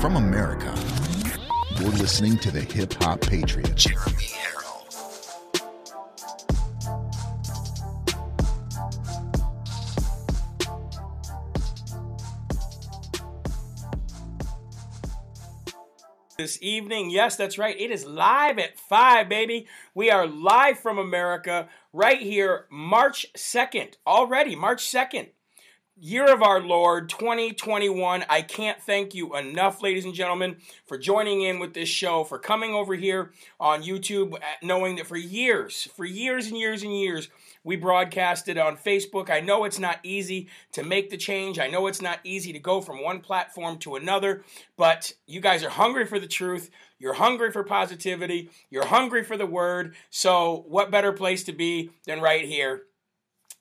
From America, you're listening to the Hip Hop Patriot, Jeremy Herrell. this evening. Yes, that's right. It is live at 5, baby. We are live from America right here, March 2nd. Already, March 2nd. Year of our Lord 2021. I can't thank you enough, ladies and gentlemen, for joining in with this show, for coming over here on YouTube, uh, knowing that for years, for years and years and years, we broadcasted on Facebook. I know it's not easy to make the change. I know it's not easy to go from one platform to another, but you guys are hungry for the truth. You're hungry for positivity. You're hungry for the word. So, what better place to be than right here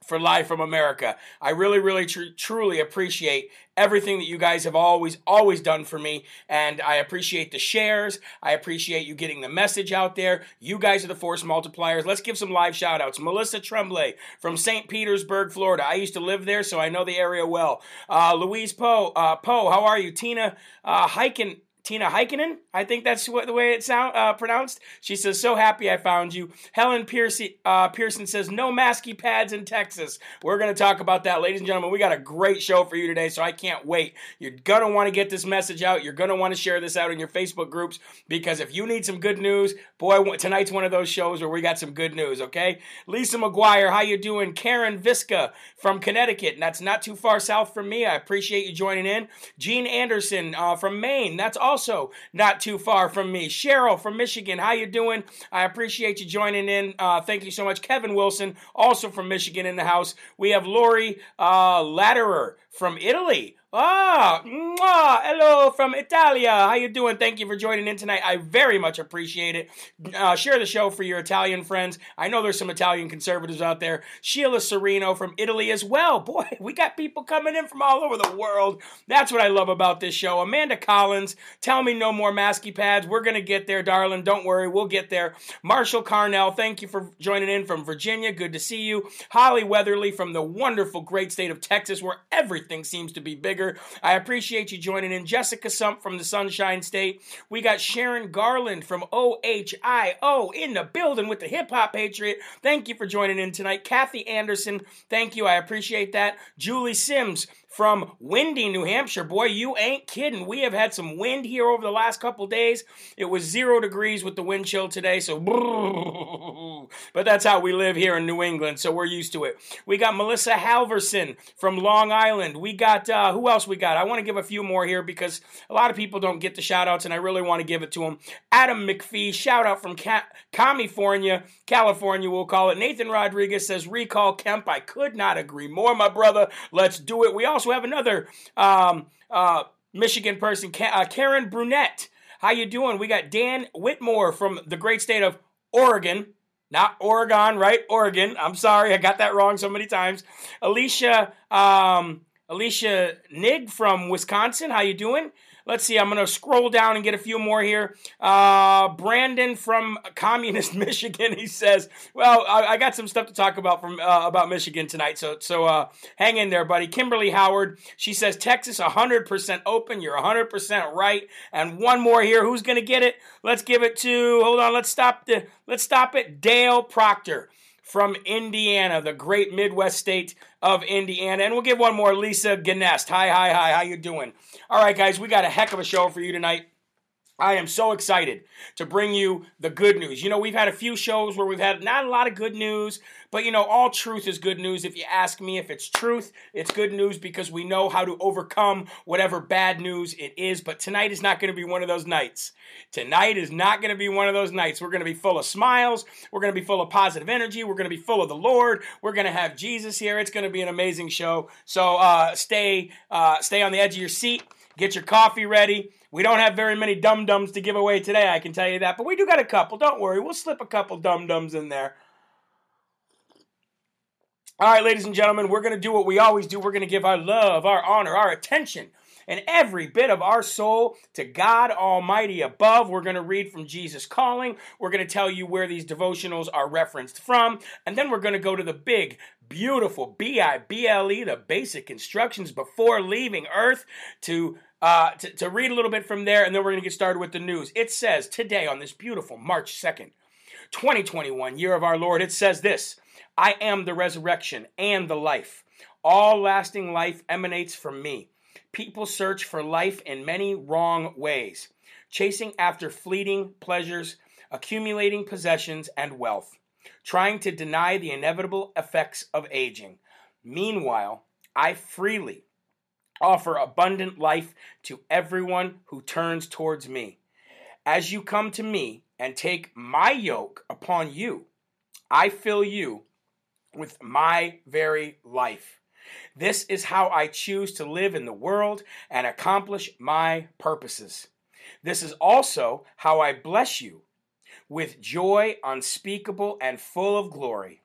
for Live from America. I really, really, tr- truly appreciate everything that you guys have always, always done for me. And I appreciate the shares. I appreciate you getting the message out there. You guys are the force multipliers. Let's give some live shout outs. Melissa Tremblay from St. Petersburg, Florida. I used to live there, so I know the area well. Uh, Louise Poe, uh, Poe, how are you? Tina uh, Hiken, Tina Heikkinen, I think that's what the way it's sound uh, pronounced. She says, "So happy I found you." Helen uh, Pearson says, "No masky pads in Texas." We're to talk about that, ladies and gentlemen. We got a great show for you today, so I can't wait. You're gonna want to get this message out. You're gonna want to share this out in your Facebook groups because if you need some good news, boy, tonight's one of those shows where we got some good news. Okay, Lisa McGuire, how you doing? Karen Visca from Connecticut, and that's not too far south from me. I appreciate you joining in. Gene Anderson uh, from Maine, that's also also not too far from me. Cheryl from Michigan, how you doing? I appreciate you joining in. Uh, thank you so much. Kevin Wilson, also from Michigan in the house. We have Lori uh, Latterer from Italy. Ah, mwah, hello from Italia. How you doing? Thank you for joining in tonight. I very much appreciate it. Uh, share the show for your Italian friends. I know there's some Italian conservatives out there. Sheila Sereno from Italy as well. Boy, we got people coming in from all over the world. That's what I love about this show. Amanda Collins, tell me no more masky pads. We're gonna get there, darling. Don't worry, we'll get there. Marshall Carnell, thank you for joining in from Virginia. Good to see you. Holly Weatherly from the wonderful, great state of Texas, where everything seems to be bigger. I appreciate you joining in. Jessica Sump from the Sunshine State. We got Sharon Garland from OHIO in the building with the Hip Hop Patriot. Thank you for joining in tonight. Kathy Anderson, thank you. I appreciate that. Julie Sims from windy New Hampshire. Boy, you ain't kidding. We have had some wind here over the last couple days. It was zero degrees with the wind chill today, so but that's how we live here in New England, so we're used to it. We got Melissa Halverson from Long Island. We got uh, who else we got? I want to give a few more here because a lot of people don't get the shout outs, and I really want to give it to them. Adam McPhee, shout out from Ca- California, California, we'll call it. Nathan Rodriguez says, Recall Kemp. I could not agree more, my brother. Let's do it. We also have another um, uh, Michigan person, uh, Karen Brunette. How you doing? We got Dan Whitmore from the great state of Oregon. Not Oregon, right? Oregon. I'm sorry, I got that wrong so many times. Alicia, um, Alicia Nig from Wisconsin. How you doing? Let's see. I'm going to scroll down and get a few more here. Uh, Brandon from Communist Michigan. He says, "Well, I, I got some stuff to talk about from uh, about Michigan tonight. So so uh, hang in there, buddy." Kimberly Howard. She says, "Texas 100% open. You're 100% right." And one more here. Who's going to get it? Let's give it to. Hold on. Let's stop the. Let's stop it. Dale Proctor from Indiana, the great Midwest state of Indiana. And we'll give one more, Lisa Ganest. Hi, hi, hi. How you doing? All right, guys, we got a heck of a show for you tonight. I am so excited to bring you the good news. You know, we've had a few shows where we've had not a lot of good news, but you know, all truth is good news. If you ask me if it's truth, it's good news because we know how to overcome whatever bad news it is. But tonight is not going to be one of those nights. Tonight is not going to be one of those nights. We're going to be full of smiles. We're going to be full of positive energy. We're going to be full of the Lord. We're going to have Jesus here. It's going to be an amazing show. So uh, stay, uh, stay on the edge of your seat. Get your coffee ready we don't have very many dum dums to give away today, I can tell you that. But we do got a couple. Don't worry. We'll slip a couple dum dums in there. All right, ladies and gentlemen, we're going to do what we always do. We're going to give our love, our honor, our attention, and every bit of our soul to God Almighty above. We're going to read from Jesus Calling. We're going to tell you where these devotionals are referenced from. And then we're going to go to the big, beautiful B I B L E, the basic instructions before leaving Earth to uh, to, to read a little bit from there, and then we're going to get started with the news. It says today, on this beautiful March 2nd, 2021, year of our Lord, it says this I am the resurrection and the life. All lasting life emanates from me. People search for life in many wrong ways, chasing after fleeting pleasures, accumulating possessions and wealth, trying to deny the inevitable effects of aging. Meanwhile, I freely offer abundant life to everyone who turns towards me. As you come to me and take my yoke upon you, I fill you with my very life. This is how I choose to live in the world and accomplish my purposes. This is also how I bless you with joy unspeakable and full of glory.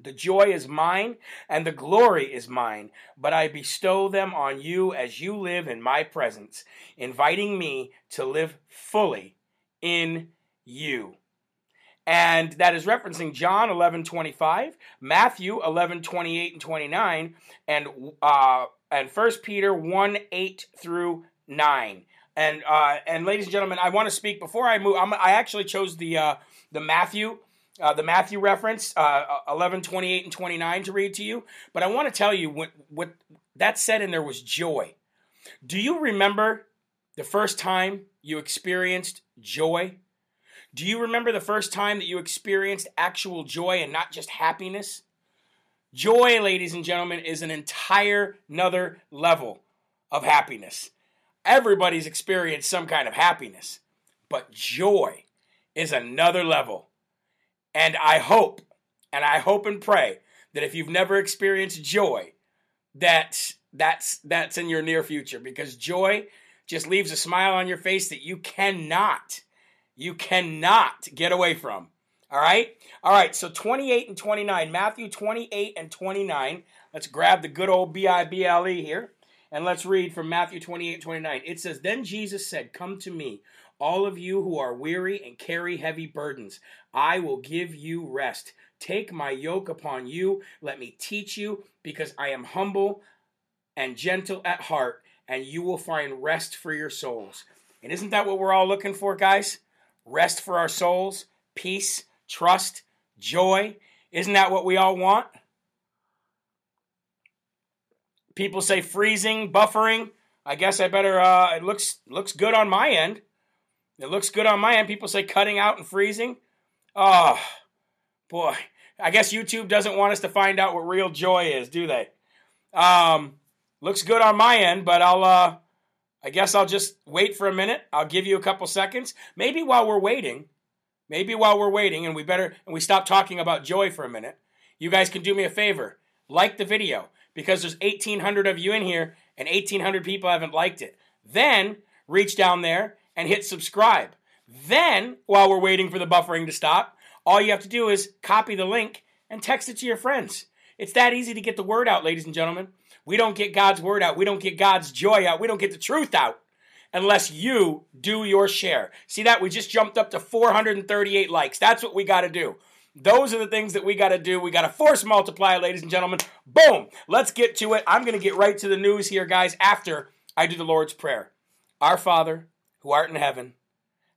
The joy is mine and the glory is mine, but I bestow them on you as you live in my presence, inviting me to live fully in you. And that is referencing John 11 25, Matthew 11 28 and 29, and, uh, and 1 Peter 1 8 through 9. And, uh, and ladies and gentlemen, I want to speak before I move. I'm, i actually chose the, uh, the Matthew uh, the Matthew reference, uh, 11, 28, and 29 to read to you. But I want to tell you what, what that said in there was joy. Do you remember the first time you experienced joy? Do you remember the first time that you experienced actual joy and not just happiness? Joy, ladies and gentlemen, is an entire another level of happiness. Everybody's experienced some kind of happiness, but joy is another level. And I hope, and I hope and pray that if you've never experienced joy, that that's that's in your near future because joy just leaves a smile on your face that you cannot you cannot get away from. All right? All right, so 28 and 29, Matthew 28 and 29. Let's grab the good old B I B L E here and let's read from Matthew 28 29. It says, Then Jesus said, Come to me, all of you who are weary and carry heavy burdens, I will give you rest. Take my yoke upon you. Let me teach you, because I am humble and gentle at heart, and you will find rest for your souls. And isn't that what we're all looking for, guys? Rest for our souls, peace, trust, joy. Isn't that what we all want? People say freezing, buffering. I guess I better. Uh, it looks looks good on my end. It looks good on my end. People say cutting out and freezing. Oh, boy. I guess YouTube doesn't want us to find out what real joy is, do they? Um, looks good on my end, but I'll, uh, I guess I'll just wait for a minute. I'll give you a couple seconds. Maybe while we're waiting, maybe while we're waiting, and we better, and we stop talking about joy for a minute, you guys can do me a favor. Like the video, because there's 1,800 of you in here, and 1,800 people haven't liked it. Then reach down there and hit subscribe. Then, while we're waiting for the buffering to stop, all you have to do is copy the link and text it to your friends. It's that easy to get the word out, ladies and gentlemen. We don't get God's word out. We don't get God's joy out. We don't get the truth out unless you do your share. See that? We just jumped up to 438 likes. That's what we got to do. Those are the things that we got to do. We got to force multiply, ladies and gentlemen. Boom. Let's get to it. I'm going to get right to the news here, guys, after I do the Lord's Prayer. Our Father, who art in heaven,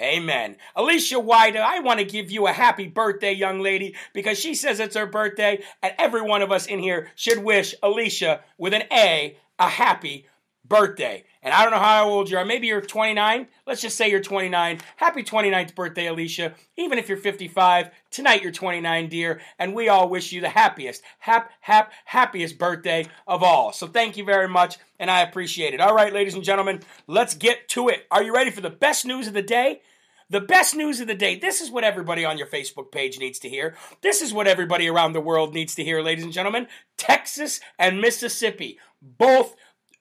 Amen. Alicia Wider, I want to give you a happy birthday, young lady, because she says it's her birthday, and every one of us in here should wish Alicia with an A a happy birthday. And I don't know how old you are. Maybe you're 29. Let's just say you're 29. Happy 29th birthday, Alicia. Even if you're 55, tonight you're 29, dear. And we all wish you the happiest, hap, hap, happiest birthday of all. So thank you very much, and I appreciate it. All right, ladies and gentlemen, let's get to it. Are you ready for the best news of the day? The best news of the day. This is what everybody on your Facebook page needs to hear. This is what everybody around the world needs to hear, ladies and gentlemen. Texas and Mississippi both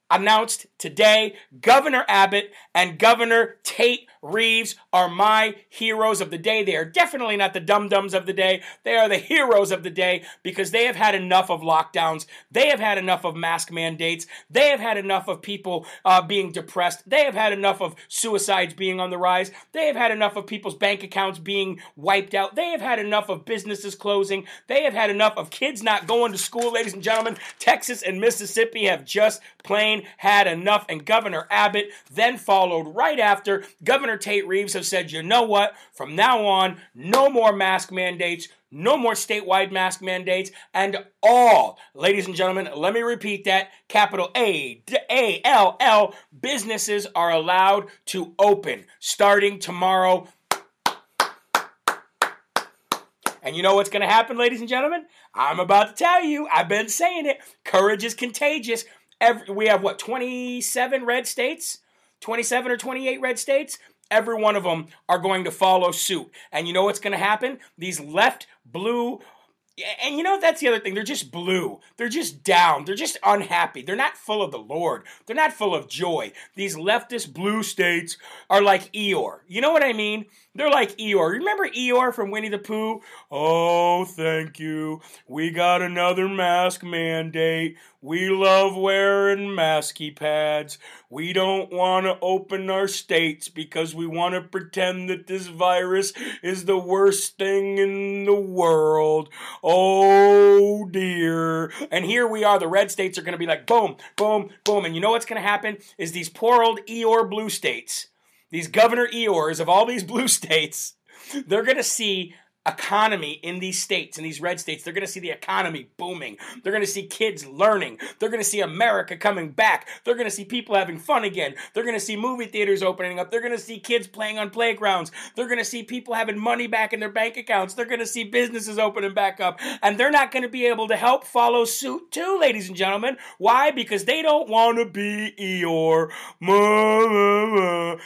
announced today Governor Abbott and Governor Tate Reeves are my heroes of the day. They are definitely not the dum dums of the day. They are the heroes of the day because they have had enough of lockdowns. They have had enough of mask mandates. They have had enough of people uh, being depressed. They have had enough of suicides being on the rise. They have had enough of people's bank accounts being wiped out. They have had enough of businesses closing. They have had enough of kids not going to school, ladies and gentlemen. Texas and Mississippi have just plain had enough. And Governor Abbott then followed right after. Governor Tate Reeves have said, you know what? From now on, no more mask mandates. No more statewide mask mandates, and all, ladies and gentlemen, let me repeat that capital A A L L businesses are allowed to open starting tomorrow. And you know what's going to happen, ladies and gentlemen? I'm about to tell you. I've been saying it. Courage is contagious. Every, we have what 27 red states, 27 or 28 red states. Every one of them are going to follow suit. And you know what's going to happen? These left blue and you know that's the other thing. They're just blue. They're just down. They're just unhappy. They're not full of the Lord. They're not full of joy. These leftist blue states are like Eeyore. You know what I mean? They're like Eeyore. Remember Eeyore from Winnie the Pooh? Oh, thank you. We got another mask mandate. We love wearing masky pads. We don't want to open our states because we want to pretend that this virus is the worst thing in the world. Oh dear. And here we are. The red states are going to be like boom, boom, boom. And you know what's going to happen is these poor old Eeyore blue states these Governor Eeyores of all these blue states, they're going to see economy in these states, in these red states. They're going to see the economy booming. They're going to see kids learning. They're going to see America coming back. They're going to see people having fun again. They're going to see movie theaters opening up. They're going to see kids playing on playgrounds. They're going to see people having money back in their bank accounts. They're going to see businesses opening back up. And they're not going to be able to help follow suit too, ladies and gentlemen. Why? Because they don't want to be Eeyore.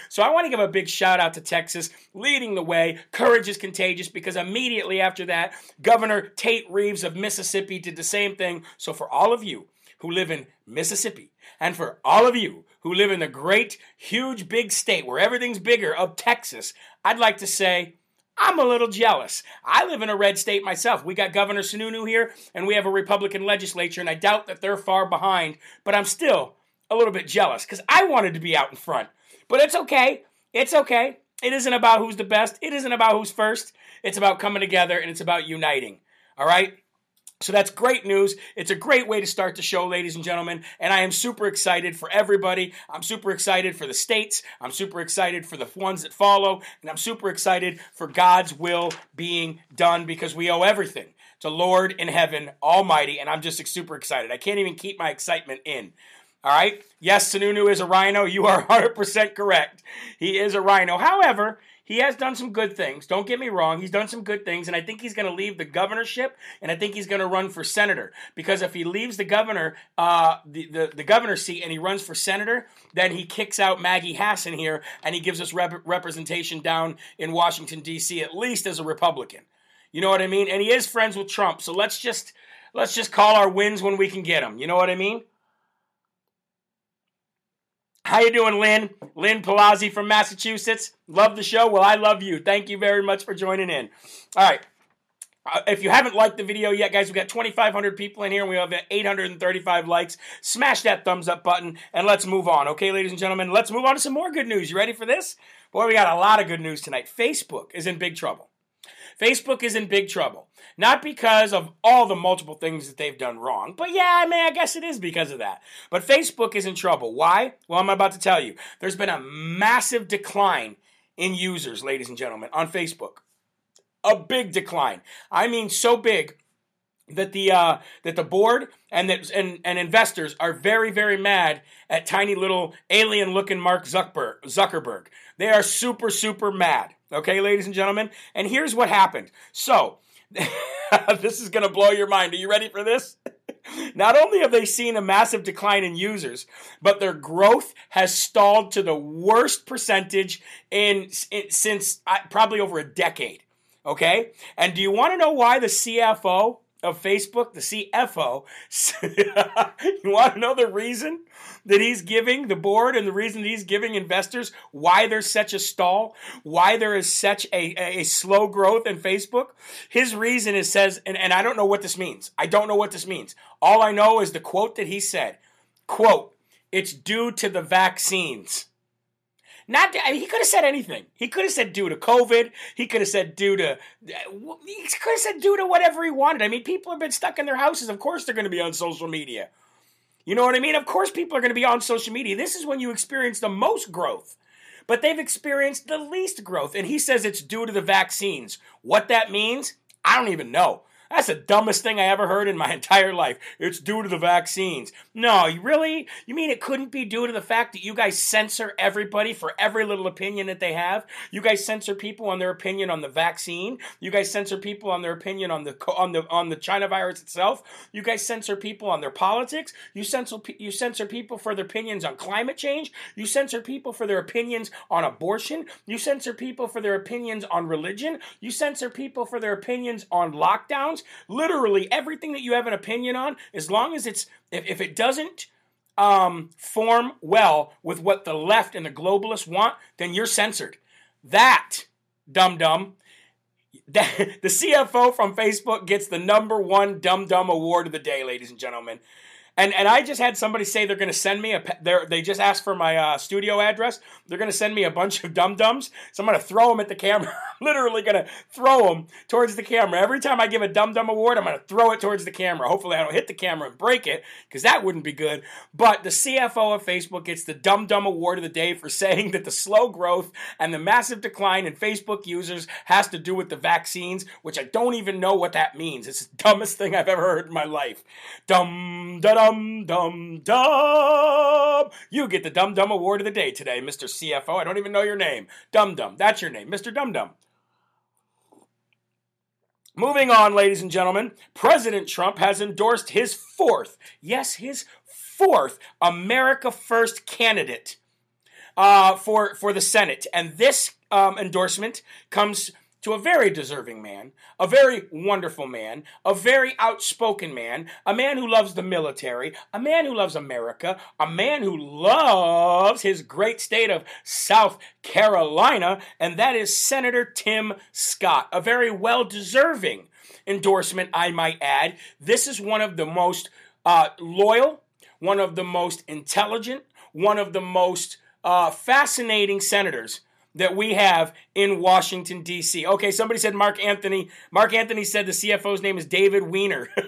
So I want to give a big shout out to Texas leading the way. Courage is contagious because immediately after that, Governor Tate Reeves of Mississippi did the same thing. So, for all of you who live in Mississippi, and for all of you who live in the great, huge, big state where everything's bigger of Texas, I'd like to say, I'm a little jealous. I live in a red state myself. We got Governor Sununu here, and we have a Republican legislature, and I doubt that they're far behind, but I'm still a little bit jealous because I wanted to be out in front. But it's okay. It's okay. It isn't about who's the best. It isn't about who's first. It's about coming together and it's about uniting. All right? So that's great news. It's a great way to start the show, ladies and gentlemen. And I am super excited for everybody. I'm super excited for the states. I'm super excited for the ones that follow. And I'm super excited for God's will being done because we owe everything to Lord in heaven Almighty. And I'm just super excited. I can't even keep my excitement in. All right. Yes, Sununu is a rhino. You are 100% correct. He is a rhino. However, he has done some good things. Don't get me wrong. He's done some good things, and I think he's going to leave the governorship, and I think he's going to run for senator. Because if he leaves the governor, uh, the, the, the governor seat, and he runs for senator, then he kicks out Maggie Hassan here, and he gives us rep- representation down in Washington D.C. at least as a Republican. You know what I mean? And he is friends with Trump, so let's just let's just call our wins when we can get them. You know what I mean? How you doing, Lynn? Lynn Palazzi from Massachusetts. Love the show. Well, I love you. Thank you very much for joining in. All right. Uh, if you haven't liked the video yet, guys, we got 2,500 people in here and we have 835 likes. Smash that thumbs up button and let's move on, okay, ladies and gentlemen? Let's move on to some more good news. You ready for this? Boy, we got a lot of good news tonight. Facebook is in big trouble. Facebook is in big trouble. Not because of all the multiple things that they've done wrong, but yeah, I mean, I guess it is because of that. But Facebook is in trouble. Why? Well, I'm about to tell you. There's been a massive decline in users, ladies and gentlemen, on Facebook. A big decline. I mean, so big that the uh, that the board and that and, and investors are very very mad at tiny little alien looking Mark Zuckerberg. Zuckerberg. They are super super mad. Okay, ladies and gentlemen. And here's what happened. So this is going to blow your mind. Are you ready for this? Not only have they seen a massive decline in users, but their growth has stalled to the worst percentage in, in since uh, probably over a decade. Okay? And do you want to know why the CFO of Facebook, the CFO, you want to know the reason that he's giving the board and the reason that he's giving investors why there's such a stall, why there is such a, a, slow growth in Facebook? His reason is says, and, and I don't know what this means. I don't know what this means. All I know is the quote that he said, quote, it's due to the vaccines. Not, I mean, he could have said anything. He could have said due to COVID. He could have said due to, he could have said due to whatever he wanted. I mean, people have been stuck in their houses. Of course, they're going to be on social media. You know what I mean? Of course, people are going to be on social media. This is when you experience the most growth. But they've experienced the least growth. And he says it's due to the vaccines. What that means, I don't even know. That's the dumbest thing I ever heard in my entire life. It's due to the vaccines. No, you really? You mean it couldn't be due to the fact that you guys censor everybody for every little opinion that they have? You guys censor people on their opinion on the vaccine. You guys censor people on their opinion on the on the on the China virus itself. You guys censor people on their politics. You censor you censor people for their opinions on climate change. You censor people for their opinions on abortion. You censor people for their opinions on religion. You censor people for their opinions on lockdowns literally everything that you have an opinion on, as long as it's if, if it doesn't um, form well with what the left and the globalists want, then you're censored. That dum dum. The CFO from Facebook gets the number one dumb dumb award of the day, ladies and gentlemen. And and I just had somebody say they're going to send me a. They just asked for my uh, studio address. They're going to send me a bunch of dum dums. So I'm going to throw them at the camera. I'm literally going to throw them towards the camera. Every time I give a dum dum award, I'm going to throw it towards the camera. Hopefully, I don't hit the camera and break it because that wouldn't be good. But the CFO of Facebook gets the dum dum award of the day for saying that the slow growth and the massive decline in Facebook users has to do with the vaccines, which I don't even know what that means. It's the dumbest thing I've ever heard in my life. Dum dum dum dum dum. You get the Dum Dum Award of the day today, Mr. CFO. I don't even know your name. Dum Dum. That's your name, Mr. Dum Dum. Moving on, ladies and gentlemen, President Trump has endorsed his fourth, yes, his fourth America First candidate uh, for for the Senate, and this um, endorsement comes to a very deserving man, a very wonderful man, a very outspoken man, a man who loves the military, a man who loves America, a man who loves his great state of South Carolina, and that is Senator Tim Scott, a very well deserving endorsement, I might add. This is one of the most uh, loyal, one of the most intelligent, one of the most uh, fascinating senators that we have in Washington, D.C. Okay, somebody said Mark Anthony. Mark Anthony said the CFO's name is David Weiner.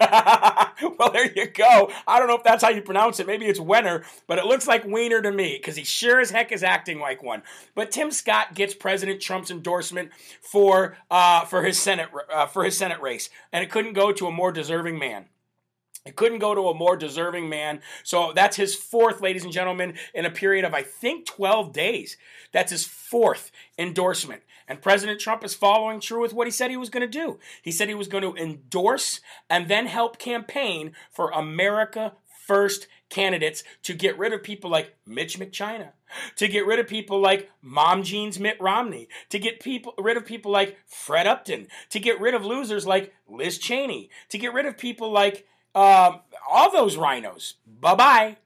well, there you go. I don't know if that's how you pronounce it. Maybe it's Wenner, but it looks like Weiner to me because he sure as heck is acting like one. But Tim Scott gets President Trump's endorsement for uh, for his Senate uh, for his Senate race, and it couldn't go to a more deserving man. It couldn't go to a more deserving man. So that's his fourth, ladies and gentlemen, in a period of, I think, 12 days. That's his fourth endorsement. And President Trump is following through with what he said he was going to do. He said he was going to endorse and then help campaign for America First candidates to get rid of people like Mitch McChina, to get rid of people like Mom Jeans Mitt Romney, to get people rid of people like Fred Upton, to get rid of losers like Liz Cheney, to get rid of people like um, all those rhinos. Bye bye.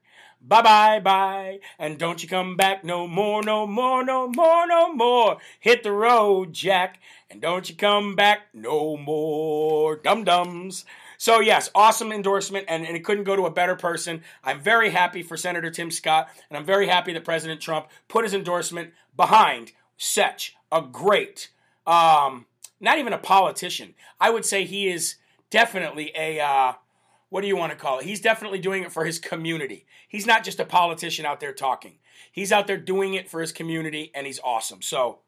Bye bye bye. And don't you come back no more, no more, no more, no more. Hit the road, Jack. And don't you come back no more. Dum dums. So, yes, awesome endorsement, and, and it couldn't go to a better person. I'm very happy for Senator Tim Scott, and I'm very happy that President Trump put his endorsement behind such a great, um, not even a politician. I would say he is definitely a. Uh, what do you want to call it? He's definitely doing it for his community. He's not just a politician out there talking. He's out there doing it for his community, and he's awesome. So,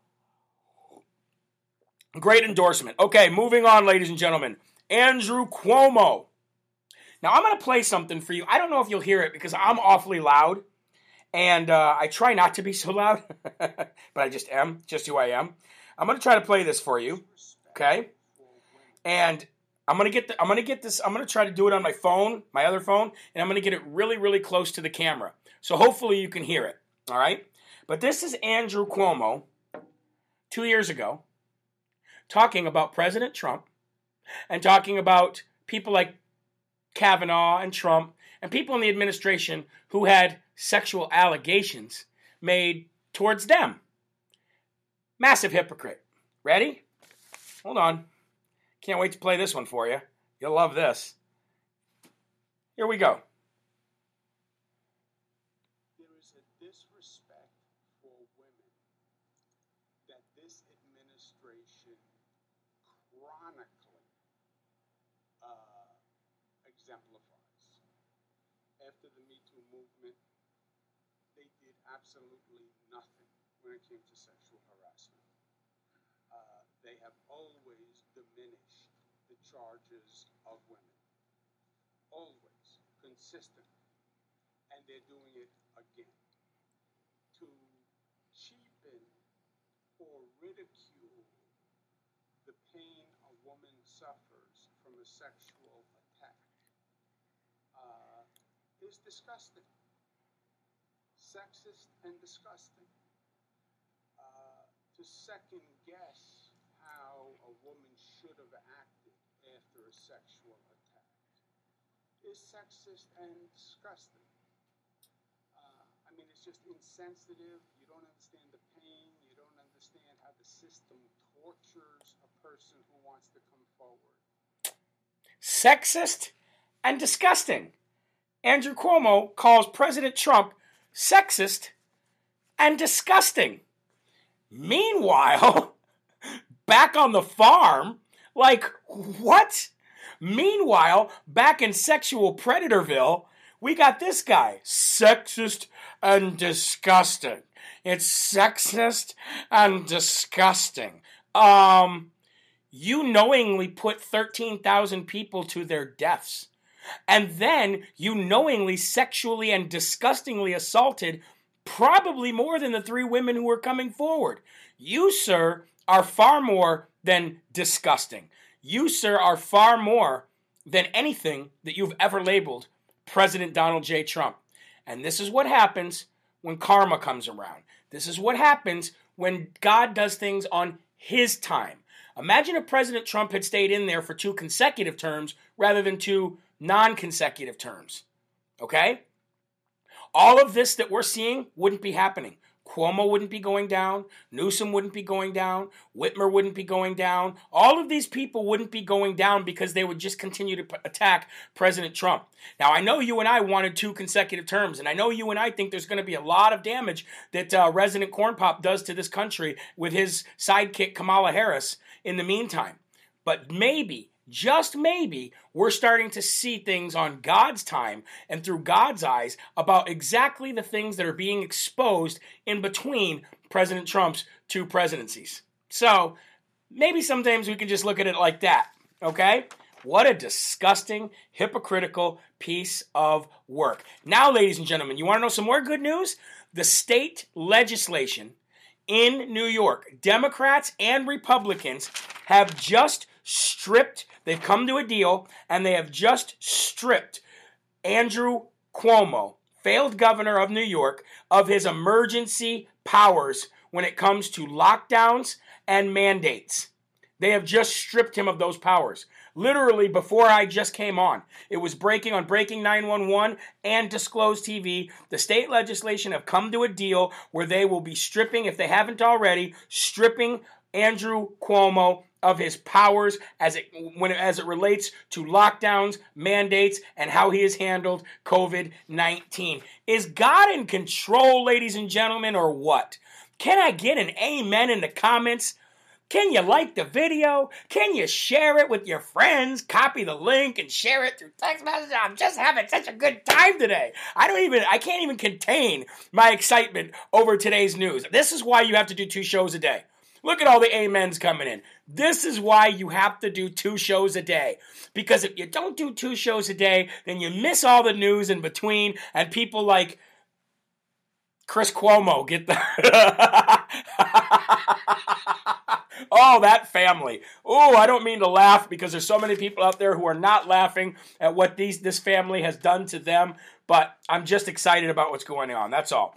great endorsement. Okay, moving on, ladies and gentlemen. Andrew Cuomo. Now, I'm going to play something for you. I don't know if you'll hear it because I'm awfully loud, and uh, I try not to be so loud, but I just am, just who I am. I'm going to try to play this for you, okay? And I'm gonna get the, I'm gonna get this. I'm gonna try to do it on my phone, my other phone, and I'm gonna get it really, really close to the camera. So hopefully you can hear it. All right. But this is Andrew Cuomo, two years ago, talking about President Trump and talking about people like Kavanaugh and Trump and people in the administration who had sexual allegations made towards them. Massive hypocrite. Ready? Hold on. Can't wait to play this one for you. You'll love this. Here we go. There is a disrespect for women that this administration chronically uh, exemplifies. After the Me Too movement, they did absolutely nothing when it came to sexual harassment. Uh, they have always diminished the charges of women. Always, consistently. And they're doing it again. To cheapen or ridicule the pain a woman suffers from a sexual attack uh, is disgusting. Sexist and disgusting. Uh, to second guess how a woman should have acted after a sexual attack is sexist and disgusting. Uh, I mean, it's just insensitive. You don't understand the pain. You don't understand how the system tortures a person who wants to come forward. Sexist and disgusting. Andrew Cuomo calls President Trump sexist and disgusting. Meanwhile, back on the farm, like, what? Meanwhile, back in sexual predatorville, we got this guy, sexist and disgusting. It's sexist and disgusting. Um, you knowingly put 13,000 people to their deaths. And then you knowingly sexually and disgustingly assaulted probably more than the three women who were coming forward. You, sir, are far more than disgusting. You, sir, are far more than anything that you've ever labeled President Donald J. Trump. And this is what happens when karma comes around. This is what happens when God does things on his time. Imagine if President Trump had stayed in there for two consecutive terms rather than two non consecutive terms. Okay? All of this that we're seeing wouldn't be happening. Cuomo wouldn't be going down. Newsom wouldn't be going down. Whitmer wouldn't be going down. All of these people wouldn't be going down because they would just continue to p- attack President Trump. Now, I know you and I wanted two consecutive terms, and I know you and I think there's going to be a lot of damage that uh, Resident Corn Pop does to this country with his sidekick Kamala Harris in the meantime. But maybe, just maybe, we're starting to see things on God's time and through God's eyes about exactly the things that are being exposed in between President Trump's two presidencies. So maybe sometimes we can just look at it like that, okay? What a disgusting, hypocritical piece of work. Now, ladies and gentlemen, you want to know some more good news? The state legislation in New York, Democrats and Republicans have just stripped, they've come to a deal, and they have just stripped Andrew Cuomo, failed governor of New York, of his emergency powers when it comes to lockdowns and mandates. They have just stripped him of those powers. Literally, before I just came on, it was breaking on Breaking 911 and Disclosed TV. The state legislation have come to a deal where they will be stripping, if they haven't already, stripping Andrew Cuomo of his powers as it when as it relates to lockdowns, mandates, and how he has handled COVID-19. Is God in control, ladies and gentlemen, or what? Can I get an amen in the comments? Can you like the video? Can you share it with your friends? Copy the link and share it through text message. I'm just having such a good time today. I don't even I can't even contain my excitement over today's news. This is why you have to do two shows a day. Look at all the amens coming in. This is why you have to do two shows a day. Because if you don't do two shows a day, then you miss all the news in between, and people like Chris Cuomo get the. oh, that family. Oh, I don't mean to laugh because there's so many people out there who are not laughing at what these this family has done to them, but I'm just excited about what's going on. That's all.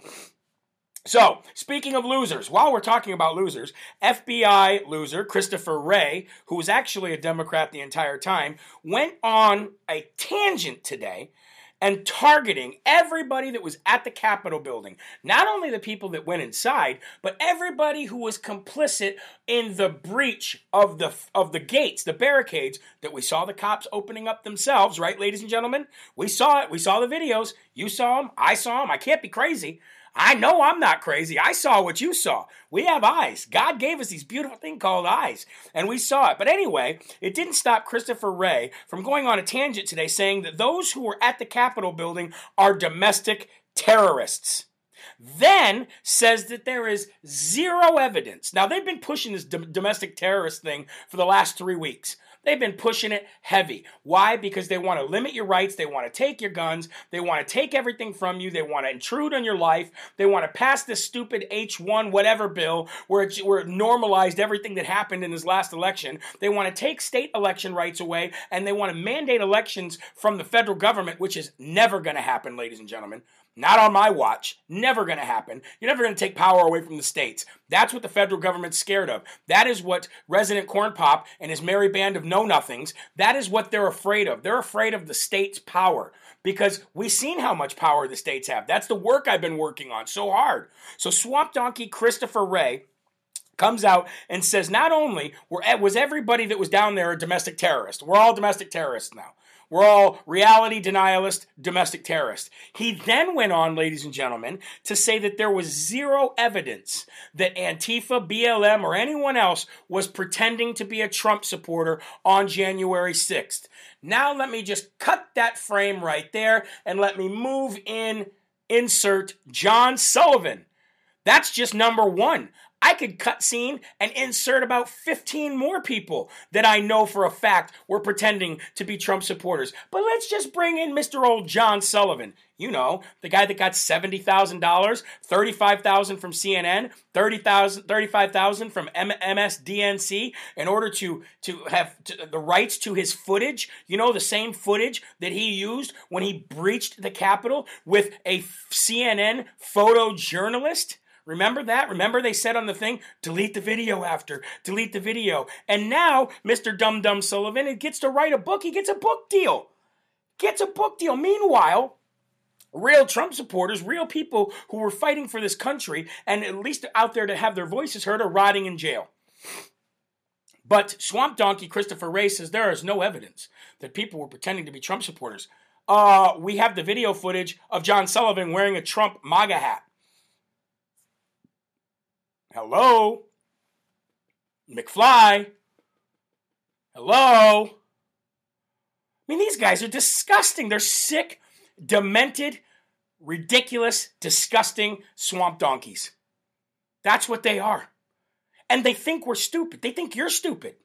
So, speaking of losers, while we're talking about losers, FBI loser Christopher Wray, who was actually a Democrat the entire time, went on a tangent today and targeting everybody that was at the Capitol building. Not only the people that went inside, but everybody who was complicit in the breach of the of the gates, the barricades that we saw the cops opening up themselves, right ladies and gentlemen? We saw it. We saw the videos. You saw them. I saw them. I can't be crazy. I know I'm not crazy. I saw what you saw. We have eyes. God gave us these beautiful thing called eyes, and we saw it. But anyway, it didn't stop Christopher Wray from going on a tangent today saying that those who were at the Capitol building are domestic terrorists then says that there is zero evidence. Now, they've been pushing this domestic terrorist thing for the last three weeks. They've been pushing it heavy. Why? Because they want to limit your rights. They want to take your guns. They want to take everything from you. They want to intrude on your life. They want to pass this stupid H1 whatever bill where it, where it normalized everything that happened in this last election. They want to take state election rights away and they want to mandate elections from the federal government, which is never going to happen, ladies and gentlemen. Not on my watch. Never going to happen. You're never going to take power away from the states. That's what the federal government's scared of. That is what Resident Corn Pop and his merry band of know nothings, that is what they're afraid of. They're afraid of the state's power because we've seen how much power the states have. That's the work I've been working on so hard. So Swamp Donkey Christopher Wray comes out and says not only was everybody that was down there a domestic terrorist, we're all domestic terrorists now. We're all reality denialist, domestic terrorist. He then went on, ladies and gentlemen, to say that there was zero evidence that Antifa, BLM, or anyone else was pretending to be a Trump supporter on January 6th. Now, let me just cut that frame right there and let me move in, insert John Sullivan. That's just number one. I could cut scene and insert about 15 more people that I know for a fact were pretending to be Trump supporters. But let's just bring in Mr. Old John Sullivan. You know, the guy that got $70,000, 35,000 from CNN, 30,000 35,000 from MSDNC in order to to have to, the rights to his footage, you know, the same footage that he used when he breached the Capitol with a CNN photojournalist. Remember that? Remember they said on the thing, delete the video after, delete the video. And now Mr. Dum Dum Sullivan gets to write a book. He gets a book deal. Gets a book deal. Meanwhile, real Trump supporters, real people who were fighting for this country and at least out there to have their voices heard are rotting in jail. But Swamp Donkey Christopher Wray says there is no evidence that people were pretending to be Trump supporters. Uh, we have the video footage of John Sullivan wearing a Trump MAGA hat. Hello? McFly? Hello? I mean, these guys are disgusting. They're sick, demented, ridiculous, disgusting swamp donkeys. That's what they are. And they think we're stupid. They think you're stupid.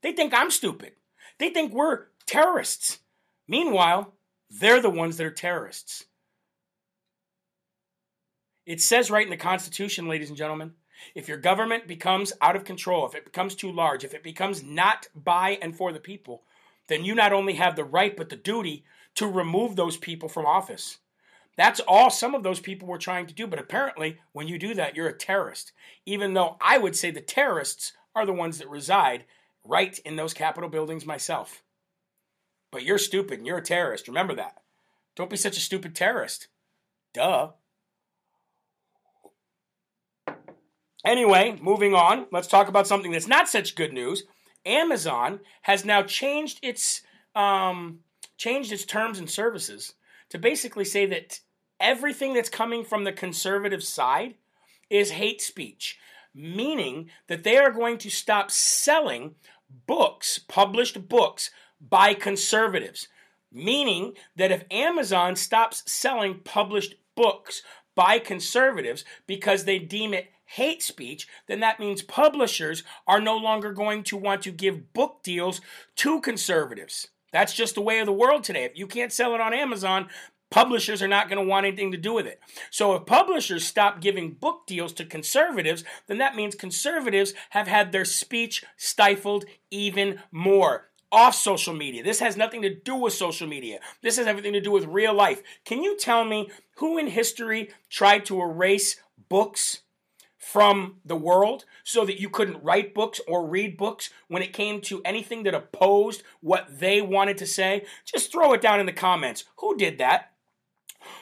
They think I'm stupid. They think we're terrorists. Meanwhile, they're the ones that are terrorists. It says right in the Constitution, ladies and gentlemen, if your government becomes out of control, if it becomes too large, if it becomes not by and for the people, then you not only have the right but the duty to remove those people from office. That's all some of those people were trying to do. But apparently, when you do that, you're a terrorist. Even though I would say the terrorists are the ones that reside right in those Capitol buildings myself. But you're stupid and you're a terrorist. Remember that. Don't be such a stupid terrorist. Duh. Anyway, moving on, let's talk about something that's not such good news. Amazon has now changed its um, changed its terms and services to basically say that everything that's coming from the conservative side is hate speech, meaning that they are going to stop selling books, published books by conservatives. Meaning that if Amazon stops selling published books by conservatives because they deem it hate speech, then that means publishers are no longer going to want to give book deals to conservatives. That's just the way of the world today. If you can't sell it on Amazon, publishers are not going to want anything to do with it. So if publishers stop giving book deals to conservatives, then that means conservatives have had their speech stifled even more off social media. This has nothing to do with social media. This has everything to do with real life. Can you tell me who in history tried to erase books from the world so that you couldn't write books or read books when it came to anything that opposed what they wanted to say? Just throw it down in the comments. Who did that?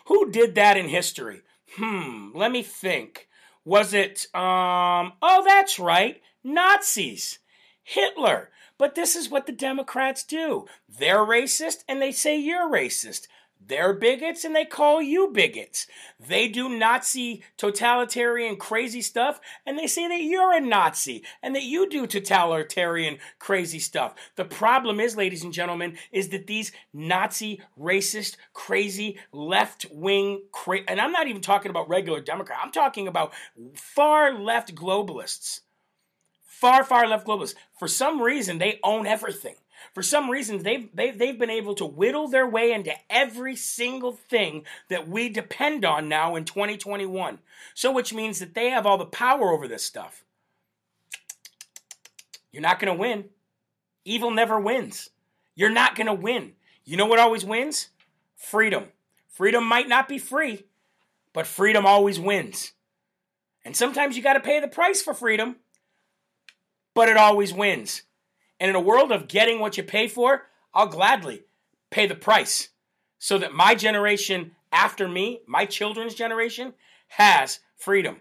Who did that in history? Hmm, let me think. Was it, um, oh, that's right, Nazis, Hitler. But this is what the Democrats do. They're racist and they say you're racist. They're bigots and they call you bigots. They do Nazi, totalitarian, crazy stuff and they say that you're a Nazi and that you do totalitarian, crazy stuff. The problem is, ladies and gentlemen, is that these Nazi, racist, crazy, left wing, cra- and I'm not even talking about regular Democrats, I'm talking about far left globalists. Far, far left globalists. For some reason, they own everything. For some reason, they've, they've, they've been able to whittle their way into every single thing that we depend on now in 2021. So, which means that they have all the power over this stuff. You're not going to win. Evil never wins. You're not going to win. You know what always wins? Freedom. Freedom might not be free, but freedom always wins. And sometimes you got to pay the price for freedom, but it always wins. And in a world of getting what you pay for, I'll gladly pay the price so that my generation after me, my children's generation, has freedom.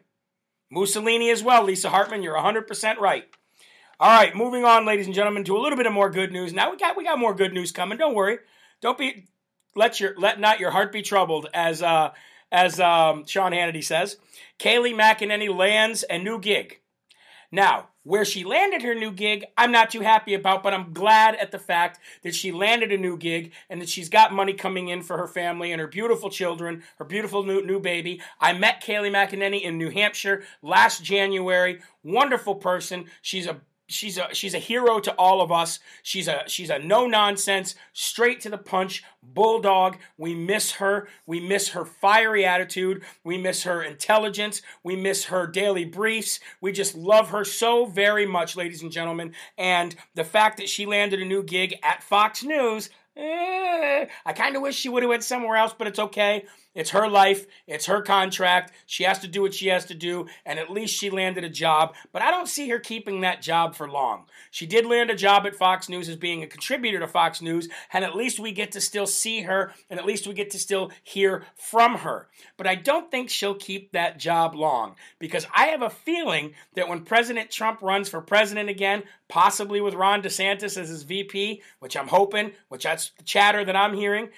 Mussolini as well, Lisa Hartman, you're 100% right. All right, moving on, ladies and gentlemen, to a little bit of more good news. Now we got we got more good news coming. Don't worry. Don't be let your let not your heart be troubled, as uh, as um, Sean Hannity says. Kayleigh McEnany lands a new gig. Now, where she landed her new gig, I'm not too happy about, but I'm glad at the fact that she landed a new gig and that she's got money coming in for her family and her beautiful children, her beautiful new, new baby. I met Kayleigh McEnany in New Hampshire last January. Wonderful person. She's a she's a she's a hero to all of us. She's a she's a no nonsense, straight to the punch bulldog. We miss her. We miss her fiery attitude. We miss her intelligence. We miss her daily briefs. We just love her so very much, ladies and gentlemen. And the fact that she landed a new gig at Fox News, eh, I kind of wish she would have went somewhere else, but it's okay. It's her life, it's her contract. She has to do what she has to do, and at least she landed a job. But I don't see her keeping that job for long. She did land a job at Fox News as being a contributor to Fox News, and at least we get to still see her, and at least we get to still hear from her. But I don't think she'll keep that job long because I have a feeling that when President Trump runs for president again, possibly with Ron DeSantis as his VP, which I'm hoping, which that's the chatter that I'm hearing,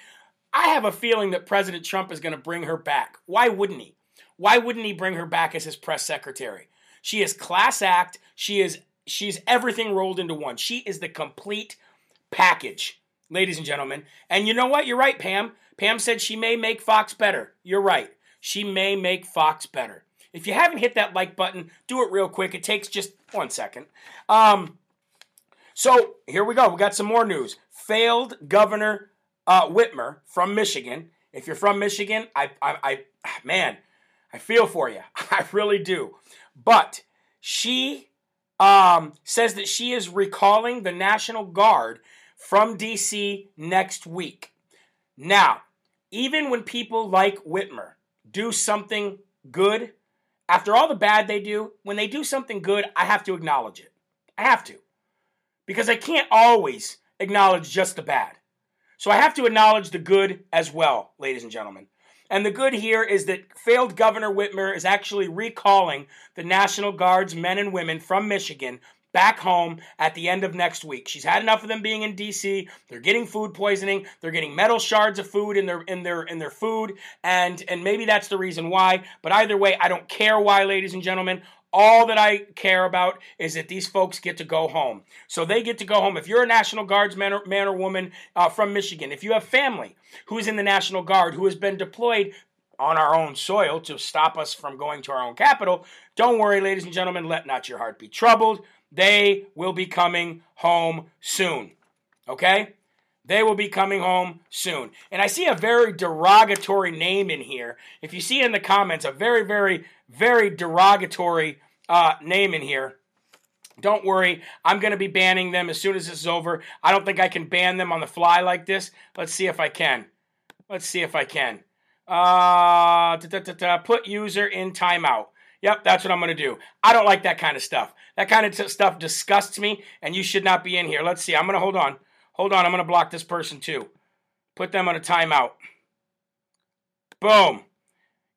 I have a feeling that President Trump is going to bring her back. Why wouldn't he? Why wouldn't he bring her back as his press secretary? She is class act. She is she's everything rolled into one. She is the complete package, ladies and gentlemen. And you know what? You're right, Pam. Pam said she may make Fox better. You're right. She may make Fox better. If you haven't hit that like button, do it real quick. It takes just one second. Um, so here we go. We got some more news. Failed governor uh, Whitmer from Michigan. If you're from Michigan, I, I, I, man, I feel for you. I really do. But she um, says that she is recalling the National Guard from DC next week. Now, even when people like Whitmer do something good, after all the bad they do, when they do something good, I have to acknowledge it. I have to. Because I can't always acknowledge just the bad. So I have to acknowledge the good as well, ladies and gentlemen. And the good here is that failed Governor Whitmer is actually recalling the National Guard's men and women from Michigan back home at the end of next week. She's had enough of them being in DC. They're getting food poisoning. They're getting metal shards of food in their in their in their food and and maybe that's the reason why, but either way, I don't care why, ladies and gentlemen. All that I care about is that these folks get to go home. So they get to go home. If you're a National Guards man or, man or woman uh, from Michigan, if you have family who is in the National Guard who has been deployed on our own soil to stop us from going to our own capital, don't worry, ladies and gentlemen, let not your heart be troubled. They will be coming home soon. Okay? They will be coming home soon. And I see a very derogatory name in here. If you see in the comments, a very, very, very derogatory uh, name in here. Don't worry, I'm going to be banning them as soon as this is over. I don't think I can ban them on the fly like this. Let's see if I can. Let's see if I can. Uh, put user in timeout. Yep, that's what I'm going to do. I don't like that kind of stuff. That kind of t- stuff disgusts me, and you should not be in here. Let's see. I'm going to hold on. Hold on. I'm going to block this person too. Put them on a timeout. Boom.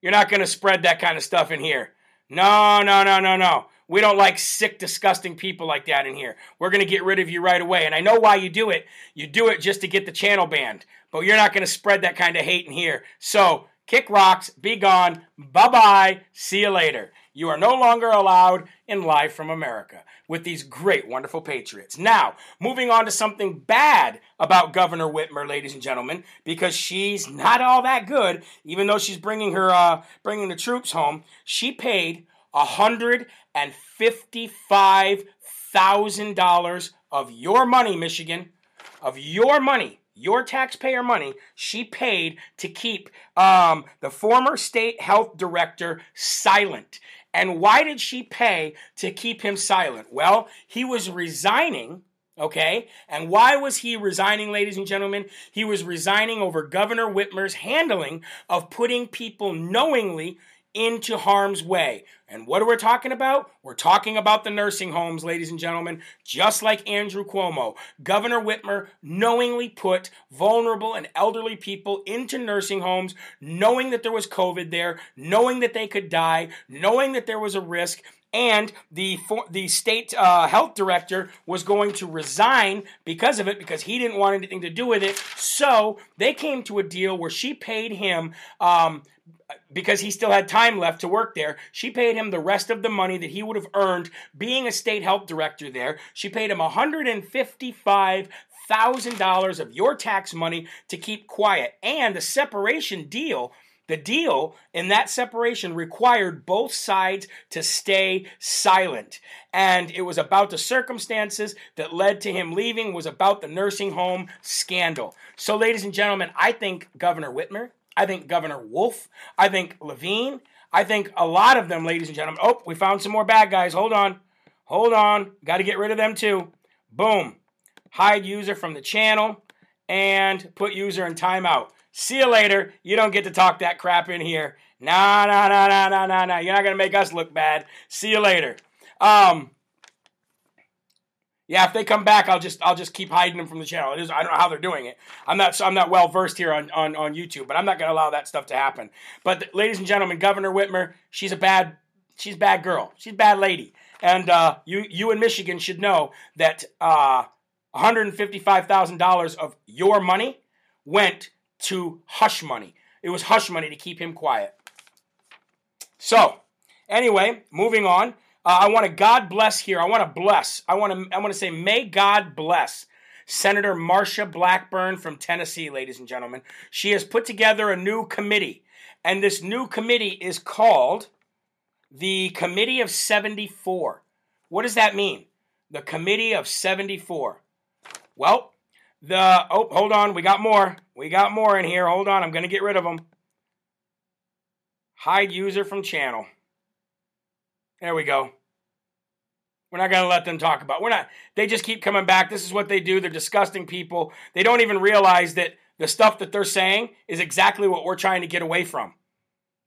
You're not going to spread that kind of stuff in here. No, no, no, no, no. We don't like sick, disgusting people like that in here. We're going to get rid of you right away. And I know why you do it. You do it just to get the channel banned. But you're not going to spread that kind of hate in here. So, kick rocks, be gone, bye bye, see you later. You are no longer allowed in Live from America with these great, wonderful patriots. Now, moving on to something bad about Governor Whitmer, ladies and gentlemen, because she's not all that good, even though she's bringing her, uh, bringing the troops home. She paid $155,000 of your money, Michigan, of your money, your taxpayer money, she paid to keep um, the former state health director silent. And why did she pay to keep him silent? Well, he was resigning. Okay? And why was he resigning, ladies and gentlemen? He was resigning over Governor Whitmer's handling of putting people knowingly into harm's way. And what are we talking about? We're talking about the nursing homes, ladies and gentlemen, just like Andrew Cuomo. Governor Whitmer knowingly put vulnerable and elderly people into nursing homes, knowing that there was COVID there, knowing that they could die, knowing that there was a risk, and the the state uh, health director was going to resign because of it because he didn't want anything to do with it. So they came to a deal where she paid him. Um, because he still had time left to work there, she paid him the rest of the money that he would have earned being a state health director there. She paid him $155,000 of your tax money to keep quiet. And the separation deal the deal in that separation required both sides to stay silent. And it was about the circumstances that led to him leaving, was about the nursing home scandal. So, ladies and gentlemen, I think Governor Whitmer, I think Governor Wolf, I think Levine, I think a lot of them, ladies and gentlemen. Oh, we found some more bad guys. Hold on. Hold on. Got to get rid of them too. Boom. Hide user from the channel and put user in timeout. See you later. You don't get to talk that crap in here. Nah, nah, nah, nah, nah, nah, nah. You're not gonna make us look bad. See you later. Um, yeah, if they come back, I'll just I'll just keep hiding them from the channel. It is I don't know how they're doing it. I'm not I'm not well versed here on, on on YouTube, but I'm not to allow that stuff to happen. But ladies and gentlemen, Governor Whitmer, she's a bad she's a bad girl. She's a bad lady, and uh, you you in Michigan should know that uh, 155 thousand dollars of your money went to hush money. It was hush money to keep him quiet. So, anyway, moving on. Uh, I want to God bless here. I want to bless. I want to. I want to say, may God bless Senator Marsha Blackburn from Tennessee, ladies and gentlemen. She has put together a new committee, and this new committee is called the Committee of 74. What does that mean? The Committee of 74. Well, the oh, hold on, we got more. We got more in here. Hold on, I'm going to get rid of them. Hide user from channel. There we go. We're not going to let them talk about. We're not. They just keep coming back. This is what they do. They're disgusting people. They don't even realize that the stuff that they're saying is exactly what we're trying to get away from.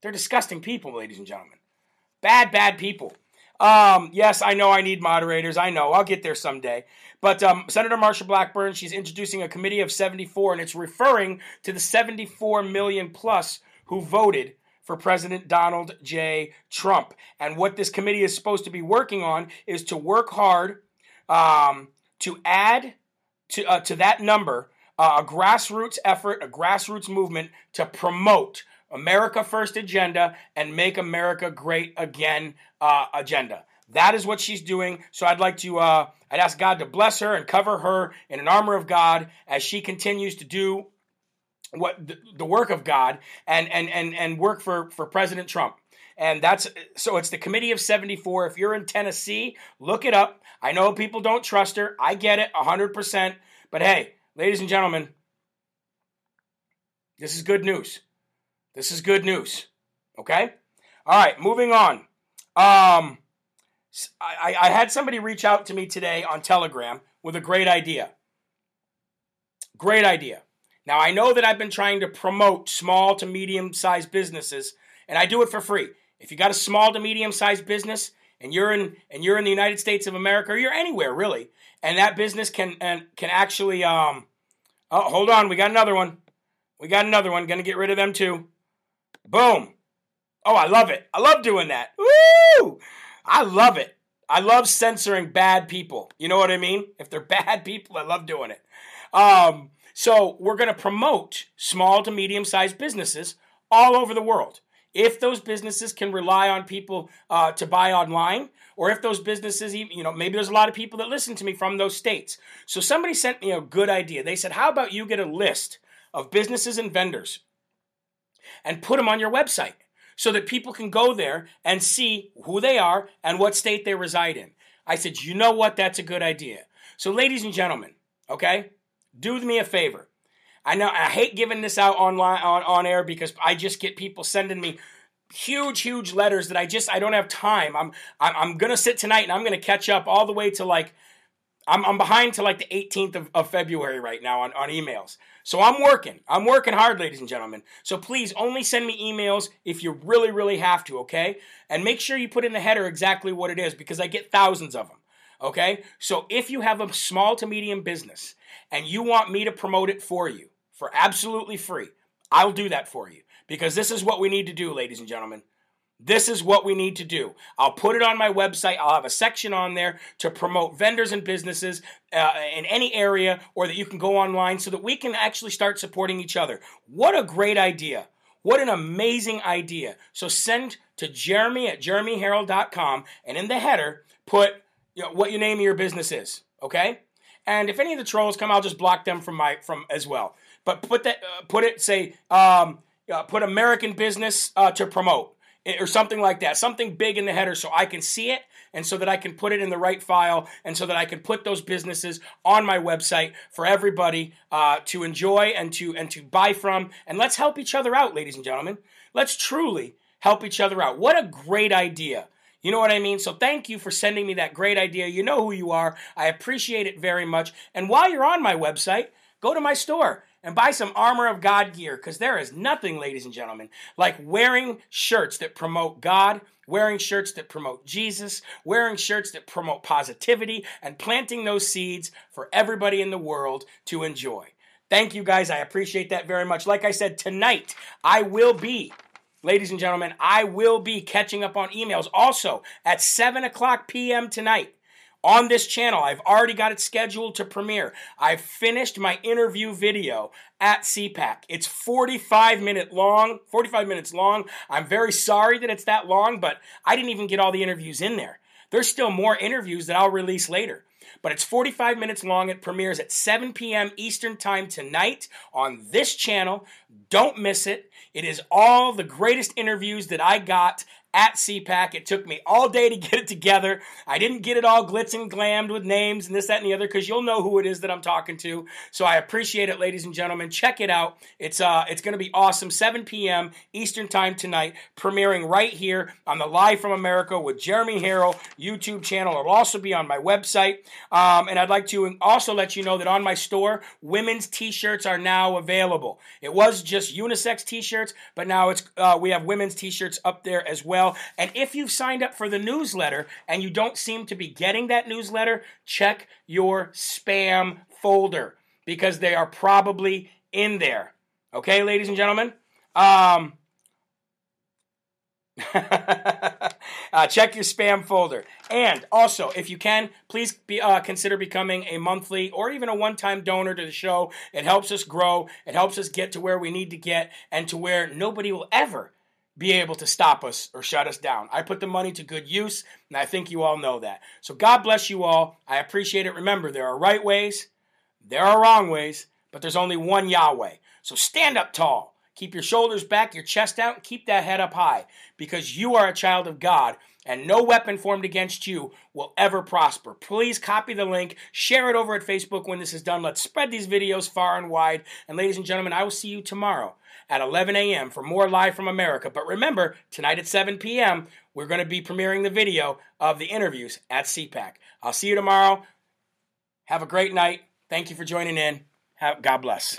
They're disgusting people, ladies and gentlemen. Bad, bad people. Um, yes, I know I need moderators. I know. I'll get there someday. But um, Senator Marsha Blackburn, she's introducing a committee of 74, and it's referring to the 74 million plus who voted for President Donald J. Trump. And what this committee is supposed to be working on is to work hard um, to add to, uh, to that number uh, a grassroots effort, a grassroots movement to promote America First agenda and Make America Great Again uh, agenda. That is what she's doing. So I'd like to, uh, I'd ask God to bless her and cover her in an armor of God as she continues to do what the, the work of God and and and and work for for President Trump. And that's so it's the committee of 74. If you're in Tennessee, look it up. I know people don't trust her. I get it 100%. But hey, ladies and gentlemen, this is good news. This is good news. Okay? All right, moving on. Um, I, I had somebody reach out to me today on Telegram with a great idea. Great idea. Now, I know that I've been trying to promote small to medium sized businesses, and I do it for free. If you got a small to medium sized business and you're in and you're in the United States of America or you're anywhere really, and that business can and can actually um oh hold on, we got another one. We got another one. Gonna get rid of them too. Boom. Oh, I love it. I love doing that. Woo! I love it. I love censoring bad people. You know what I mean? If they're bad people, I love doing it. Um, so we're going to promote small to medium sized businesses all over the world. If those businesses can rely on people uh, to buy online, or if those businesses, you know, maybe there's a lot of people that listen to me from those states. So somebody sent me a good idea. They said, How about you get a list of businesses and vendors and put them on your website? so that people can go there and see who they are and what state they reside in. I said, you know what? That's a good idea. So, ladies and gentlemen, okay, do me a favor. I know I hate giving this out online on, on air because I just get people sending me huge, huge letters that I just I don't have time. I'm I'm, I'm gonna sit tonight and I'm gonna catch up all the way to like I'm, I'm behind to like the 18th of, of February right now on, on emails. So I'm working. I'm working hard, ladies and gentlemen. So please only send me emails if you really, really have to, okay? And make sure you put in the header exactly what it is because I get thousands of them, okay? So if you have a small to medium business and you want me to promote it for you for absolutely free, I'll do that for you because this is what we need to do, ladies and gentlemen. This is what we need to do. I'll put it on my website. I'll have a section on there to promote vendors and businesses uh, in any area, or that you can go online so that we can actually start supporting each other. What a great idea! What an amazing idea. So send to Jeremy at jeremyherrell.com and in the header, put you know, what your name of your business is. Okay? And if any of the trolls come, I'll just block them from my from as well. But put that, uh, put it, say, um, uh, put American business uh, to promote or something like that, something big in the header so I can see it and so that I can put it in the right file and so that I can put those businesses on my website for everybody uh, to enjoy and to and to buy from. And let's help each other out, ladies and gentlemen. Let's truly help each other out. What a great idea. You know what I mean? So thank you for sending me that great idea. You know who you are. I appreciate it very much. And while you're on my website, go to my store and buy some armor of God gear because there is nothing, ladies and gentlemen, like wearing shirts that promote God, wearing shirts that promote Jesus, wearing shirts that promote positivity, and planting those seeds for everybody in the world to enjoy. Thank you guys. I appreciate that very much. Like I said, tonight I will be Ladies and gentlemen, I will be catching up on emails also at 7 o'clock p.m. tonight on this channel. I've already got it scheduled to premiere. I've finished my interview video at CPAC. It's 45 minute long, 45 minutes long. I'm very sorry that it's that long, but I didn't even get all the interviews in there. There's still more interviews that I'll release later. But it's 45 minutes long. It premieres at 7 p.m. Eastern Time tonight on this channel. Don't miss it. It is all the greatest interviews that I got at CPAC. It took me all day to get it together. I didn't get it all glitz and glammed with names and this, that, and the other because you'll know who it is that I'm talking to. So I appreciate it, ladies and gentlemen. Check it out. It's uh, it's going to be awesome. 7 p.m. Eastern Time tonight, premiering right here on the Live from America with Jeremy Herrell YouTube channel. It'll also be on my website. Um, and I'd like to also let you know that on my store, women's T-shirts are now available. It was just unisex T-shirts, but now it's uh, we have women's T-shirts up there as well well. And if you've signed up for the newsletter and you don't seem to be getting that newsletter, check your spam folder because they are probably in there. Okay, ladies and gentlemen? Um, uh, check your spam folder. And also, if you can, please be, uh, consider becoming a monthly or even a one time donor to the show. It helps us grow, it helps us get to where we need to get and to where nobody will ever be able to stop us or shut us down. I put the money to good use, and I think you all know that. So God bless you all. I appreciate it. Remember, there are right ways, there are wrong ways, but there's only one Yahweh. So stand up tall. Keep your shoulders back, your chest out, and keep that head up high because you are a child of God and no weapon formed against you will ever prosper. Please copy the link, share it over at Facebook when this is done. Let's spread these videos far and wide. And ladies and gentlemen, I will see you tomorrow at 11 a.m. for more Live from America. But remember, tonight at 7 p.m., we're going to be premiering the video of the interviews at CPAC. I'll see you tomorrow. Have a great night. Thank you for joining in. Have, God bless.